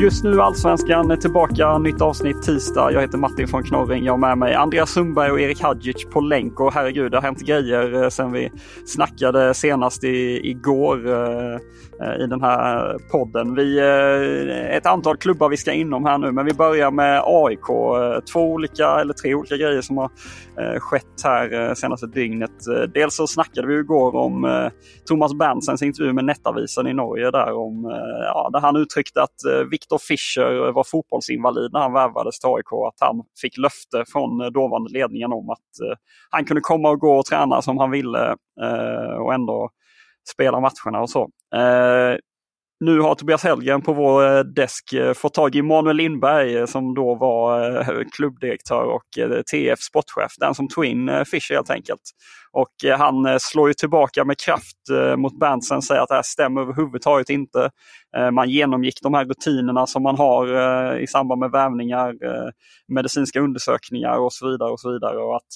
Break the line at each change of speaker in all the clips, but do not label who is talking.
Just nu Allsvenskan är tillbaka, nytt avsnitt tisdag. Jag heter Martin von Knorring. Jag har med mig Andreas Sundberg och Erik Hadjic på länk. Och herregud, det har hänt grejer eh, sen vi snackade senast i, igår eh, eh, i den här podden. Vi eh, ett antal klubbar vi ska inom här nu, men vi börjar med AIK. Eh, två olika, eller tre olika grejer som har eh, skett här senaste dygnet. Dels så snackade vi igår om Thomas Berntsens intervju med Nettavisen i Norge där om, ja, där han uttryckte att Viktor Fischer var fotbollsinvalid när han värvades till AIK. Att han fick löfte från eh, dåvarande ledningen om att eh, han kunde komma och gå och träna som han ville eh, och ändå spela matcherna och så. Eh, nu har Tobias Hellgren på vår eh, desk eh, fått tag i Manuel Lindberg eh, som då var klubbdirektör och TF sportchef. Den som tog in Fischer helt enkelt. Och han slår ju tillbaka med kraft mot Berntsen, säger att det här stämmer överhuvudtaget inte. Man genomgick de här rutinerna som man har i samband med värvningar, medicinska undersökningar och så vidare. och så vidare. Och att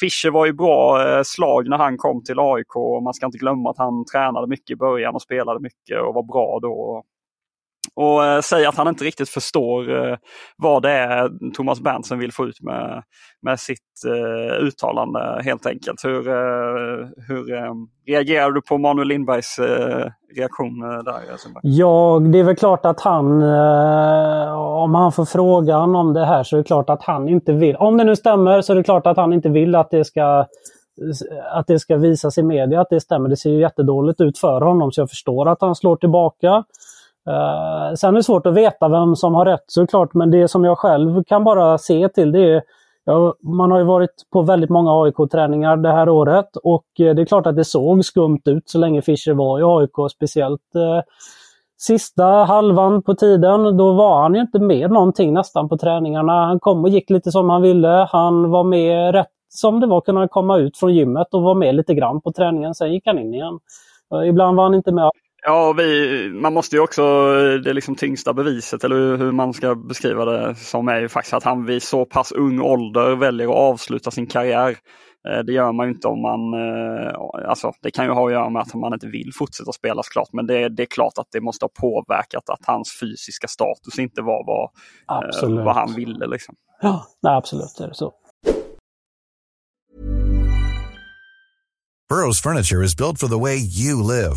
Fischer var ju bra eh, slag när han kom till AIK och man ska inte glömma att han tränade mycket i början och spelade mycket och var bra då. Och eh, säger att han inte riktigt förstår eh, vad det är Thomas Berntsen vill få ut med, med sitt eh, uttalande helt enkelt. Hur, hur reagerar du på Manuel Lindbergs reaktion där?
Ja, det är väl klart att han, om han får frågan om det här så är det klart att han inte vill. Om det nu stämmer så är det klart att han inte vill att det ska att det ska visas i media att det stämmer. Det ser ju jättedåligt ut för honom så jag förstår att han slår tillbaka. Uh, sen är det svårt att veta vem som har rätt såklart men det som jag själv kan bara se till det är ja, Man har ju varit på väldigt många AIK-träningar det här året och eh, det är klart att det såg skumt ut så länge Fischer var i AIK. Speciellt eh, sista halvan på tiden. Då var han ju inte med någonting nästan på träningarna. Han kom och gick lite som han ville. Han var med rätt som det var kunna komma ut från gymmet och var med lite grann på träningen. Sen gick han in igen. Eh, ibland var han inte med
Ja, vi, man måste ju också, det liksom tyngsta beviset eller hur man ska beskriva det som är ju faktiskt att han vid så pass ung ålder väljer att avsluta sin karriär. Eh, Det gör man ju inte om man, eh, alltså det kan ju ha att göra med att man inte vill fortsätta spela såklart men det, det är klart att det måste ha påverkat att hans fysiska status inte var vad, eh,
Absolut.
vad han ville. Liksom.
Ja, nej, absolut är det så.
Burrow's furniture is built for the way you live.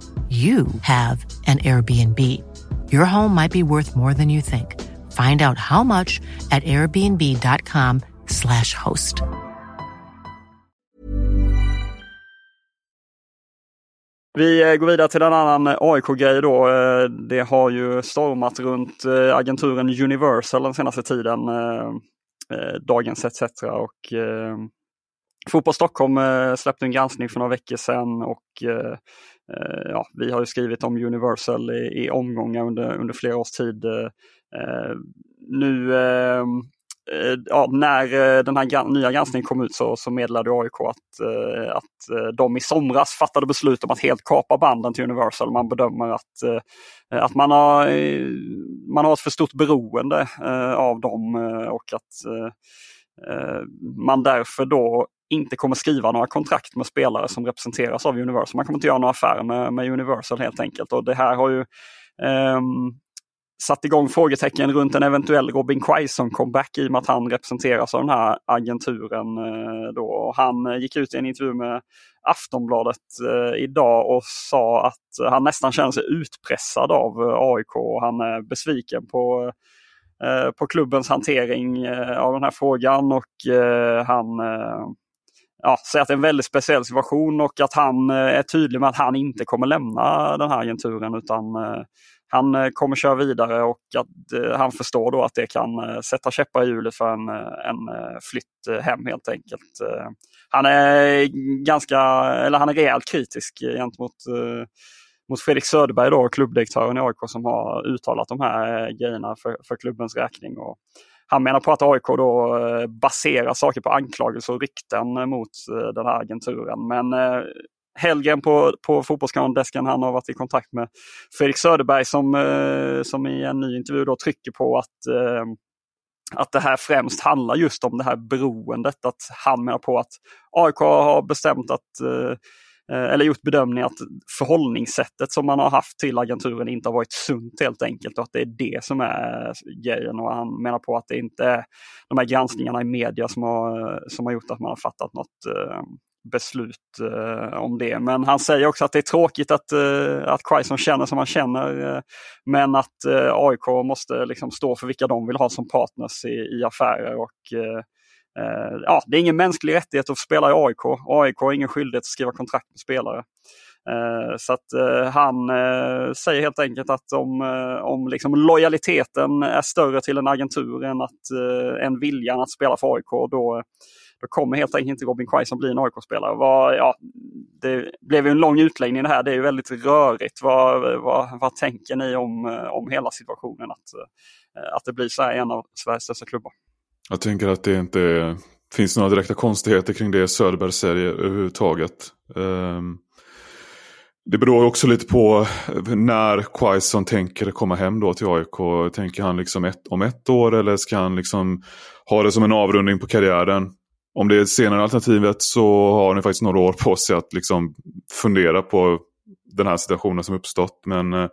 you have an Airbnb. Your home might be worth more than you think. Find out how much at airbnb.com slash host.
Vi eh, går vidare till en annan eh, AIK-grej då. Eh, det har ju stormat runt agenturen Universal den senaste tiden. Dagens ETC och Fotboll Stockholm släppte en granskning för några veckor sedan och Eh, ja, vi har ju skrivit om Universal i, i omgångar under, under flera års tid. Eh, eh, nu ehm, Eh, ja, när den här nya granskningen kom ut så, så meddelade AIK att, att de i somras fattade beslut om att helt kapa banden till Universal. Man bedömer att, att man, har, man har ett för stort beroende av dem och att man därför då inte kommer skriva några kontrakt med spelare som representeras av Universal. Man kommer inte göra några affärer med, med Universal helt enkelt. Och det här har ju um, satt igång frågetecken runt en eventuell Robin Quaison-comeback i och med att han representeras av den här agenturen. Eh, då. Han eh, gick ut i en intervju med Aftonbladet eh, idag och sa att han nästan känner sig utpressad av eh, AIK. och Han är besviken på, eh, på klubbens hantering av den här frågan och han ja, säga att det är en väldigt speciell situation och att han eh, är tydlig med att han inte kommer lämna den här agenturen utan eh, han eh, kommer köra vidare och att han förstår då att det kan sätta käppar i hjulet för en, en flytt hem helt enkelt. Han är ganska, eller han är rejält kritisk gentemot mot Fredrik Söderberg, då, klubbdirektören i AIK som har uttalat de här grejerna för, för klubbens räkning. Och han menar på att AIK då eh, baserar saker på anklagelser och rykten eh, mot eh, den här agenturen. Men Helgen på, på Fotbollskanaldesken, han har varit i kontakt med Fredrik Söderberg som, som i en ny intervju då trycker på att att det här främst handlar just om det här beroendet. Att han menar på att AIK har bestämt att eh, Eh, eller gjort bedömningen att förhållningssättet som man har haft till agenturen inte har varit sunt helt enkelt och att det är det som är eh, grejen. Och han menar på att det inte är de här granskningarna i media som har, eh, som har gjort att man har fattat något, beslut eh, om det. Men han säger också att det är tråkigt att, eh, att Quaison känner som han känner. Eh, men att AIK måste liksom stå för vilka de vill ha som partners i, i affärer. Och, Eh, ja, det är ingen mänsklig rättighet att spela i AIK. AIK har ingen skyldighet att skriva kontrakt med spelare. Eh, så att eh, han säger helt enkelt att om, om liksom lojaliteten är större till en agentur än, att, än viljan att spela för AIK, då, då kommer helt enkelt inte Robin Quaison bli en AIK-spelare. Ja, det blev ju en lång utläggning det här. Det är ju väldigt rörigt. Vad, vad, vad tänker ni om, om hela situationen? Att, att det blir så här i en av Sveriges största klubbar.
Jag tänker att det inte finns några direkta konstigheter kring det Söderberg säger överhuvudtaget. Um, det beror också lite på när Quaison tänker komma hem då till AIK. Tänker han liksom ett, om ett år eller ska han liksom ha det som en avrundning på karriären? om det är senare alternativet så har ni faktiskt några år på sig att liksom fundera på den här situationen som uppstått. Men eh,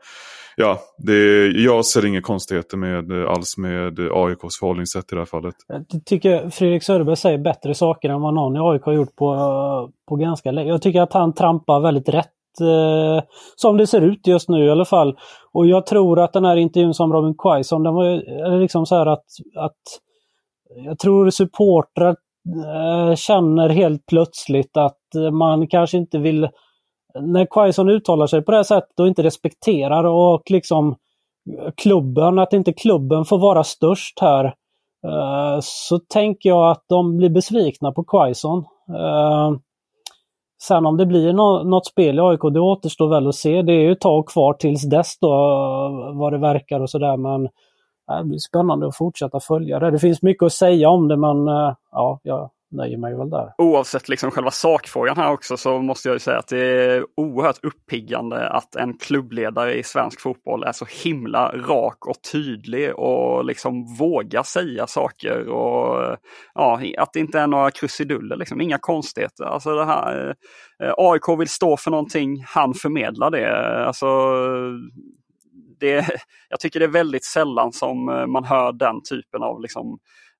ja, det, jag ser inga konstigheter med, alls med AIKs förhållningssätt i det här fallet.
Jag tycker Fredrik Söderberg säger bättre saker än vad någon i AIK har gjort på, på ganska länge. Jag tycker att han trampar väldigt rätt eh, som det ser ut just nu i alla fall. Och jag tror att den här intervjun som Robin Quaison, den var liksom så här att, att jag tror supportrar eh, känner helt plötsligt att man kanske inte vill... När Quaison uttalar sig på det här sättet och inte respekterar och liksom eh, klubben, att inte klubben får vara störst här. Eh, så tänker jag att de blir besvikna på Quaison. Eh, sen om det blir något spel i AIK, det återstår väl att se. Det är ju ett tag kvar tills dess då, vad det verkar och sådär. Men det blir spännande att fortsätta följa det. Det finns mycket att säga om det men ja, jag nöjer mig väl där.
Oavsett liksom själva sakfrågan här också så måste jag säga att det är oerhört uppiggande att en klubbledare i svensk fotboll är så himla rak och tydlig och liksom vågar säga saker och ja, att det inte är några krusiduller, liksom, inga konstigheter. Alltså det här, eh, AIK vill stå för någonting, han förmedlar det. Alltså det, jag tycker det är väldigt sällan som eh, man hör den typen av liksom, eh,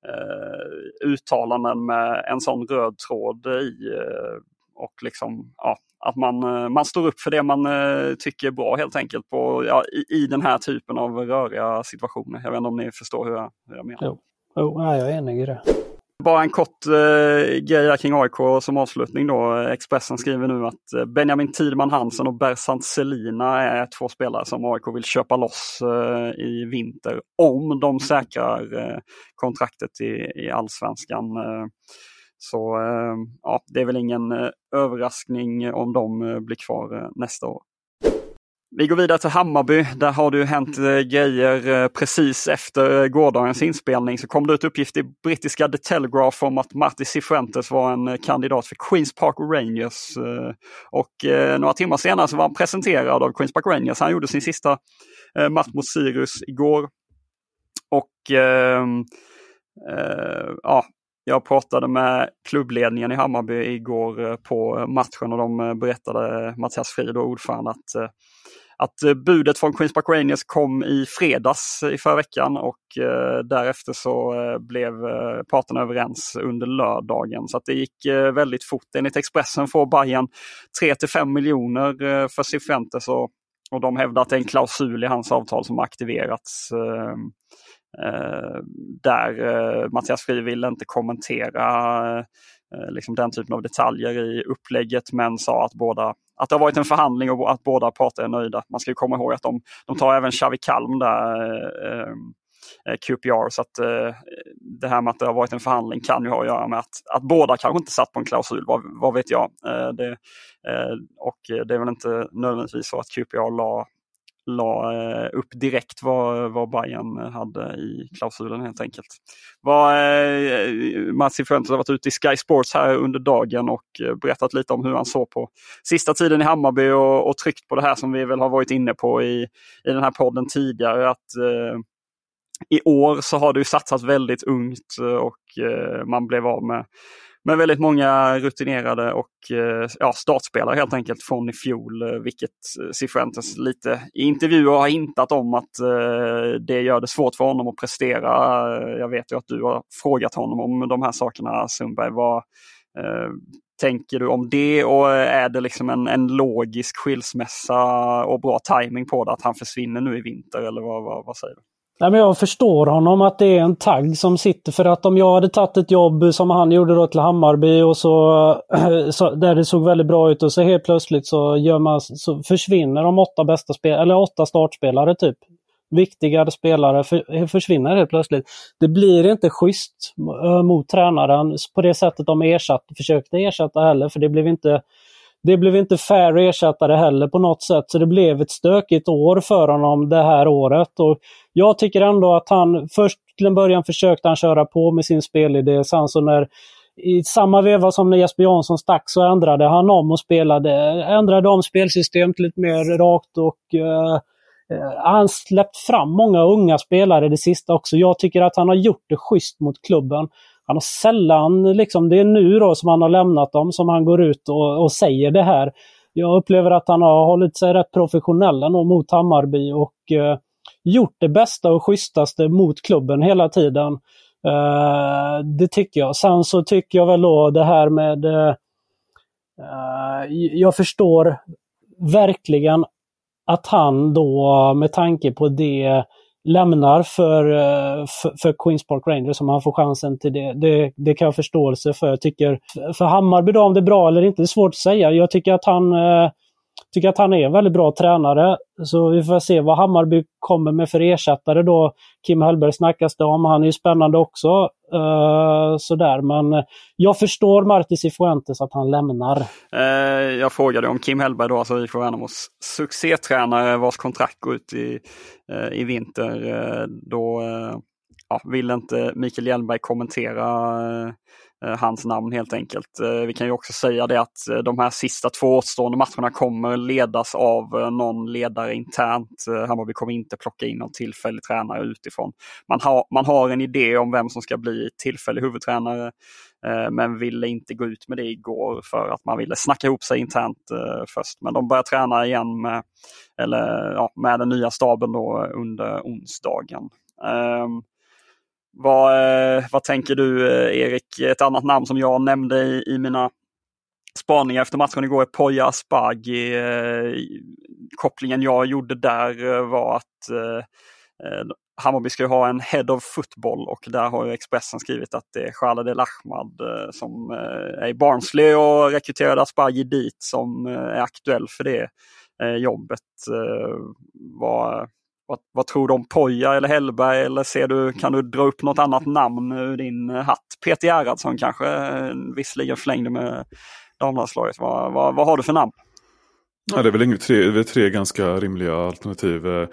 Eh, uttalanden med en sån röd tråd i. Eh, och liksom, ja, att man, eh, man står upp för det man tycker är bra helt enkelt på, ja, i, i den här typen av röriga situationer. Jag vet inte om ni förstår hur jag, hur jag menar.
Jo, jo jag är enig i det.
Bara en kort eh, grej kring AIK som avslutning då. Expressen skriver nu att eh, Benjamin Tidman Hansen och Bersant Selina är två spelare som AIK vill köpa loss eh, i vinter om de säkrar eh, kontraktet i, i allsvenskan. Eh, så eh, ja, det är väl ingen eh, överraskning om de eh, blir kvar nästa år. Vi går vidare till Hammarby. Där har det hänt eh, grejer eh, precis efter eh, gårdagens inspelning. Så kom det ut uppgift i brittiska The Telegraph om att Marti Cifuentes var en kandidat för Queens Park Rangers. Och några timmar senare så var han presenterad av Queens Park Rangers. Han gjorde sin sista match mot Sirius igår. Och eh, eh, ja, jag pratade med klubbledningen i Hammarby igår eh, på matchen och de eh, berättade, eh, Mattias Frid och ordförande, att att budet från Queens Park Rangers kom i fredags i förra veckan och därefter så blev parterna överens under lördagen. Så att det gick väldigt fort. Enligt Expressen får Bayern 3-5 miljoner för Cifuentes och, och de hävdar att det är en klausul i hans avtal som har aktiverats. Eh, där eh, Mattias Fri vill inte kommentera eh, liksom den typen av detaljer i upplägget men sa att båda att det har varit en förhandling och att båda parter är nöjda. Man ska komma ihåg att de, de tar även Xavi Kalm där, eh, eh QPR. Så att eh, det här med att det har varit en förhandling kan ju ha att göra med att, att båda kanske inte satt på en klausul, vad, vad vet jag. Eh, det, eh, och det är väl inte nödvändigtvis så att QPR la la eh, upp direkt vad, vad Bayern hade i klausulen helt enkelt. Vad, eh, Mats Fuentes har varit ute i Sky Sports här under dagen och eh, berättat lite om hur han såg på sista tiden i Hammarby och, och tryckt på det här som vi väl har varit inne på i, i den här podden tidigare. att eh, i år så har det ju satsats väldigt ungt och eh, man blev av med men väldigt många rutinerade och eh, ja, startspelare helt enkelt från i fjol, eh, vilket eh, Cifuentes lite i intervjuer har hintat om att det gör det svårt för honom att prestera. Jag vet ju att du har frågat honom om de här sakerna Sundberg. Vad tänker du om det och är det liksom en, en logisk skilsmässa och bra timing på det att han försvinner nu i vinter eller vad, vad, vad säger du?
Nej, men jag förstår honom att det är en tagg som sitter. För att om jag hade tagit ett jobb som han gjorde då till Hammarby och så, så där det såg väldigt bra ut och så helt plötsligt så, gör man, så försvinner de åtta bästa spel eller åtta startspelare typ. Viktigare spelare för, försvinner helt plötsligt. Det blir inte schysst eh, mot tränaren på det sättet de ersatt, försökte ersätta heller för det blev inte det blev inte fair ersättare heller på något sätt, så det blev ett stökigt år för honom det här året. Och jag tycker ändå att han, först till en början försökte han köra på med sin spelidé, sen så när i samma veva som när Jesper Jansson stack så ändrade han om och spelade, ändrade om spelsystemet till lite mer rakt och uh, han släppt fram många unga spelare det sista också. Jag tycker att han har gjort det schysst mot klubben han har sällan, liksom, det är nu då som han har lämnat dem som han går ut och, och säger det här. Jag upplever att han har hållit sig rätt professionell ändå mot Hammarby och eh, gjort det bästa och schysstaste mot klubben hela tiden. Eh, det tycker jag. Sen så tycker jag väl då det här med... Eh, eh jag förstår verkligen att han då med tanke på det lämnar för, eh, för, för, Queens Park Rangers om han får chansen till det. det. Det kan jag ha förståelse för. Jag tycker, för Hammarby då, om det är bra eller inte, det är svårt att säga. Jag tycker att han eh, tycker att han är en väldigt bra tränare. Så vi får se vad Hammarby kommer med för ersättare då. Kim Hellberg snackas det om. Han är ju spännande också. Uh, sådär, men jag förstår Martis Cifuentes att han lämnar.
Uh, jag frågade om Kim Hellberg då, alltså IFK Värnamos succétränare vars kontrakt går ut i, uh, i vinter. då ja, vill inte Mikael Hjelmberg kommentera Eh, hans namn helt enkelt. Eh, vi kan ju också säga det att eh, de här sista två återstående matcherna kommer ledas av eh, någon ledare internt. Eh, Hammarby kommer inte plocka in någon tillfällig tränare utifrån. Man har, man har en idé om vem som ska bli tillfällig huvudtränare eh, men ville inte gå ut med det igår för att man ville snacka ihop sig internt först. Men de börjar träna igen med, eller, ja, med den nya staben då under onsdagen. Um, vad, eh, vad tänker du eh, Erik? Ett annat namn som jag nämnde i, i mina spaningar efter matchen igår är Poya Asbaghi. Eh, kopplingen jag gjorde där var att Hammarby ska ju ha en Head of Football och där har ju Expressen skrivit att det är Khaled El Ahmad som är i Barnsley och rekryterade Asbaghi dit som är aktuell för det jobbet. Vad, vad, vad, tror du om Poja eller Hellberg eller ser du, kan du dra upp något annat namn ur din hatt? Peter Gerhardsson kanske eh, visserligen förlängde med damlandslaget. Vad, vad, vad har du för namn?
Ja, det är väl tre, det är tre ganska rimliga alternativ. Eh,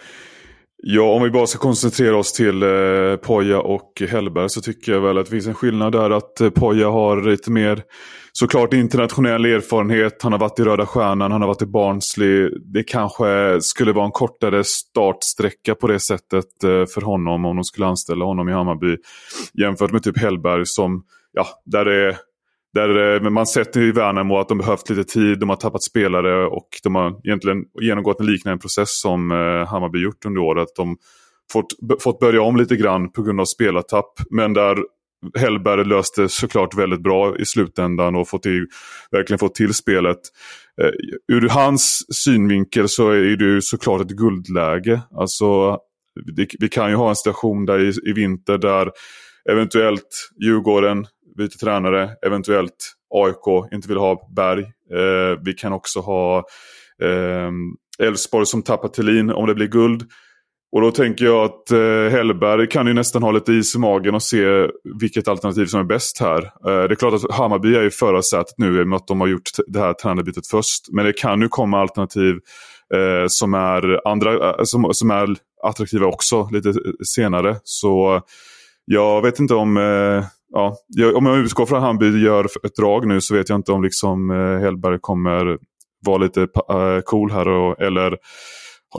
Ja, om vi bara ska koncentrera oss till eh, Poja och Hellberg så tycker jag väl att det finns en skillnad där att eh, Poja har lite mer såklart internationell erfarenhet. Han har varit i Röda Stjärnan, han har varit i Barnsley. Det kanske skulle vara en kortare startsträcka på det sättet eh, för honom om de skulle anställa honom i Hammarby. Jämfört med typ Hellberg som, ja, där är där eh, man sett i Värnamo att de behövt lite tid, de har tappat spelare och de har egentligen genomgått en liknande process som eh, Hammarby gjort under året. De fått, fått börja om lite grann på grund av spelartapp. Men där Hellberg löste såklart väldigt bra i slutändan och fått till, verkligen fått till spelet. Eh, ur hans synvinkel så är det ju såklart ett guldläge. Alltså, vi kan ju ha en situation där i, i vinter där eventuellt Djurgården byter tränare, eventuellt AIK inte vill ha Berg. Eh, vi kan också ha eh, Elfsborg som tappar Thelin om det blir guld. Och då tänker jag att eh, Hellberg kan ju nästan ha lite is i magen och se vilket alternativ som är bäst här. Eh, det är klart att Hammarby är i förarsätet nu i och med att de har gjort det här tränarbytet först. Men det kan ju komma alternativ eh, som, är andra, eh, som, som är attraktiva också lite eh, senare. Så jag vet inte om eh, ja, om jag utgår från att Hammarby gör ett drag nu så vet jag inte om liksom eh, Hellberg kommer vara lite eh, cool här och, eller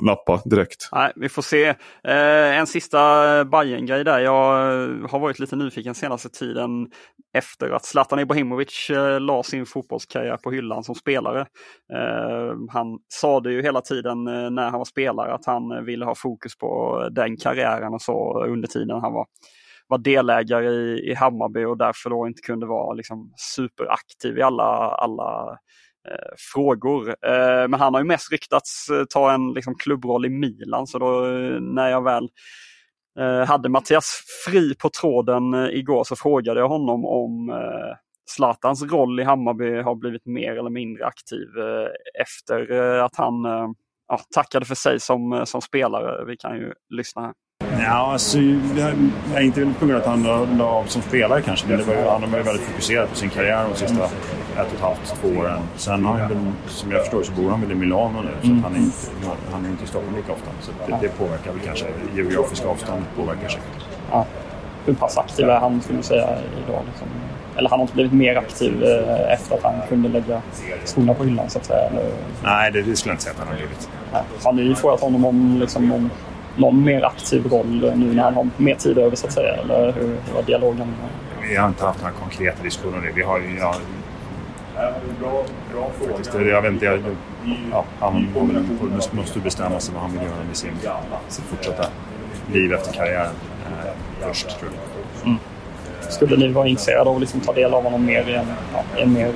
nappa direkt.
Nej, vi får se. Eh, en sista eh, bayern grej där. Jag har varit lite nyfiken senaste tiden efter att Zlatan Ibrahimovic eh, la sin fotbollskarriär på hyllan som spelare. Eh, han sa det ju hela tiden eh, när han var spelare att han ville ha fokus på den karriären och så under tiden han var var delägare i, i Hammarby och därför då inte kunde vara liksom superaktiv i alla, alla eh, frågor. Eh, men han har ju mest ryktats eh, ta en liksom, klubbroll i Milan så då när jag väl hade Mattias Fri på tråden igår så frågade jag honom om Zlatans roll i Hammarby har blivit mer eller mindre aktiv efter att han ja, tackade för sig som, som spelare. Vi kan ju lyssna här.
Ja, alltså, inte på grund av att han la av som spelare kanske, men det var ju, han var ju väldigt fokuserad på sin karriär de sista ett och ett halvt, två åren. Sen har han väl, som jag förstår så bor han väl i Milano nu, så mm. han, är inte, han är inte i Stockholm lika ofta. Så det, det påverkar väl kanske, geografiska avståndet påverkar säkert.
Ja. Hur pass aktiv är han skulle du säga idag? Liksom? Eller han har inte blivit mer aktiv eh, efter att han kunde lägga skorna på hyllan så att säga? Eller?
Nej, det, det skulle jag inte säga att han har blivit.
Har ni frågat honom om, liksom, om någon mer aktiv roll nu när han har mer tid över så att säga? Eller hur, hur var dialogen?
Vi har inte haft några konkreta diskussioner. Vi har, ja, Faktiskt, jag vet inte, jag, ja, han måste bestämma sig vad han vill göra med sin, sitt fortsatta liv efter karriären eh, först tror jag. Mm.
Skulle ni vara intresserade av att liksom ta del av honom mer i en, ja, en mer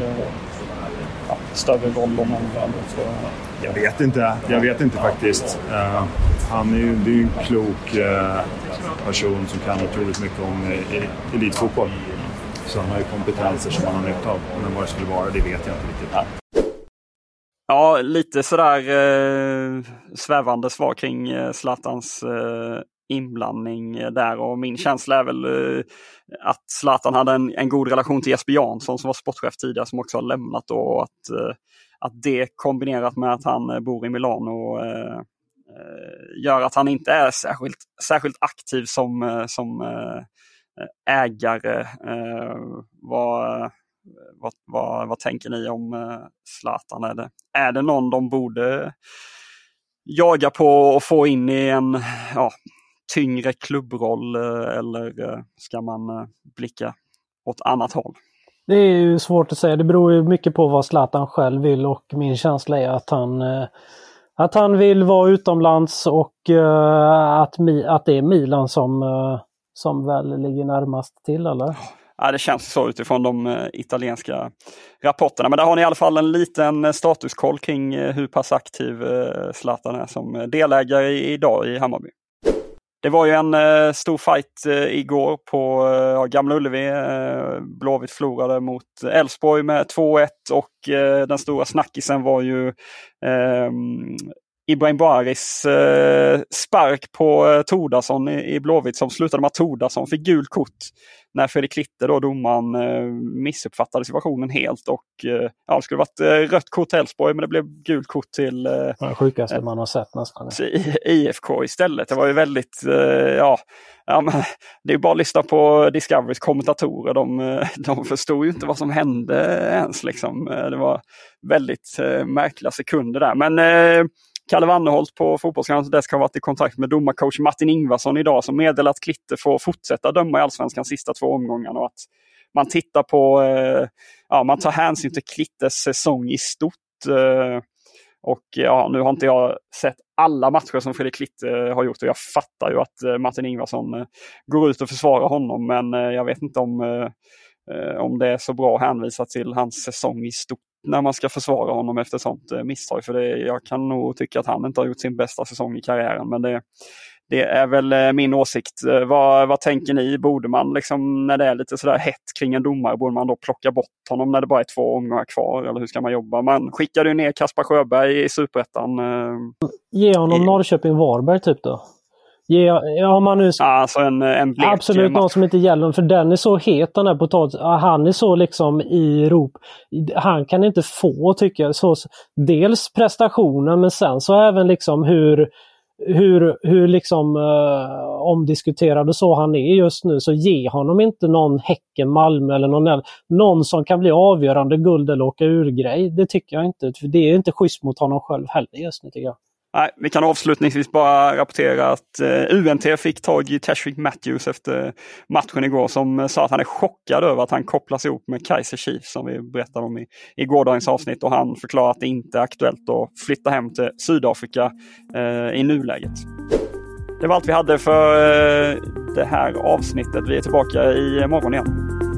ja, större roll om han
Jag vet inte. Jag vet inte faktiskt. Uh, han är ju, det är ju en klok eh, person som kan otroligt mycket om eh, elitfotboll. Så han har ju kompetenser som han har nytta av. Men vad det skulle vara, det vet jag inte riktigt. Ja.
Ja, lite sådär eh, svävande svar kring eh, Zlatans eh, inblandning där och min känsla är väl eh, att Zlatan hade en, en, god relation till Jesper Jansson som var sportchef tidigare som också har lämnat och att, eh, att det kombinerat med att han eh, bor i Milano eh, Eh, gör att han inte är särskilt, särskilt aktiv som, eh, som eh, ägare. Vad, vad, vad, vad, tänker ni om Zlatan? Är det, är det någon de borde jaga på och få in i en ja, tyngre klubbroll eller ska man blicka åt annat håll?
Det är ju svårt att säga. Det beror ju mycket på vad Zlatan själv vill och min känsla är att han att han vill vara utomlands och eh, att, att det är Milan som, eh, som väl ligger närmast till eller?
ja, det känns så utifrån de uh, italienska rapporterna. Men där har ni i alla fall en liten statuskoll kring uh, hur pass aktiv uh, Zlatan är som delägare idag i Hammarby. Det var ju en eh, stor fight eh, igår på eh, Gamla Ullevi. Eh, Blåvitt förlorade mot eh, Elfsborg med 2-1 och eh, den stora snackisen var ju ehm, Ibrahim Boaris eh, spark på Tordarsson i, i Blåvitt som slutade med att Tordarsson fick gult kort när Fredrik Klitte, då domaren, eh, missuppfattade situationen helt och eh, ja, det skulle varit eh, rött kort till Elfsborg men det blev gult kort till
det sjukaste man har sett nästan.
IFK istället. Det var ju väldigt, ja, ja men, det är bara att lyssna på Discoverys kommentatorer. De, de förstod ju inte vad som hände ens. Liksom. Det var väldigt märkliga sekunder där. Men Kalle Wannerholt på Fotbollskanalens desk har varit i kontakt med domarcoach Martin Ingvarsson idag som meddelar att Klitte får fortsätta döma i Allsvenskans sista två omgångarna och att man tittar på, eh, ja man tar hänsyn till Klittes säsong i stort. Eh, och ja, nu har inte jag sett alla matcher som Fredrik Klitte har gjort och jag fattar ju att eh, Martin Ingvarsson eh, går ut och försvarar honom men eh, jag vet inte om eh, om det är så bra att hänvisa till hans säsong i stort när man ska försvara honom efter sånt eh, misstag. För det, jag kan nog tycka att han inte har gjort sin bästa säsong i karriären. Men det, det är väl eh, min åsikt. Eh, vad, vad tänker ni? Borde man liksom när det är lite sådär hett kring en domare, borde man då plocka bort honom när det bara är två omgångar kvar? Eller hur ska man jobba? Man skickade ju ner Kaspar Sjöberg i Superettan.
Ge honom Norrköping-Varberg typ då? Ge, man nu...
Alltså en, en
Absolut någon som inte gäller, för den är så het den där potatisen. Han är så liksom i rop. Han kan inte få, tycker jag, så, dels prestationen men sen så även liksom hur hur, hur liksom eh, omdiskuterad och så han är just nu, så ge honom inte någon Häcken, Malmö eller någon, någon som kan bli avgörande guld eller åka ur-grej. Det tycker jag inte. För det är inte schysst mot honom själv heller just nu tycker jag.
Nej, vi kan avslutningsvis bara rapportera att eh, UNT fick tag i Tashrik Matthews efter matchen igår som eh, sa att han är chockad över att han kopplas ihop med Kaiser Chiefs som vi berättade om i, i gårdagens avsnitt och han förklarar att det inte är aktuellt att flytta hem till Sydafrika eh, i nuläget. Det var allt vi hade för eh, det här avsnittet. Vi är tillbaka i eh, morgon igen.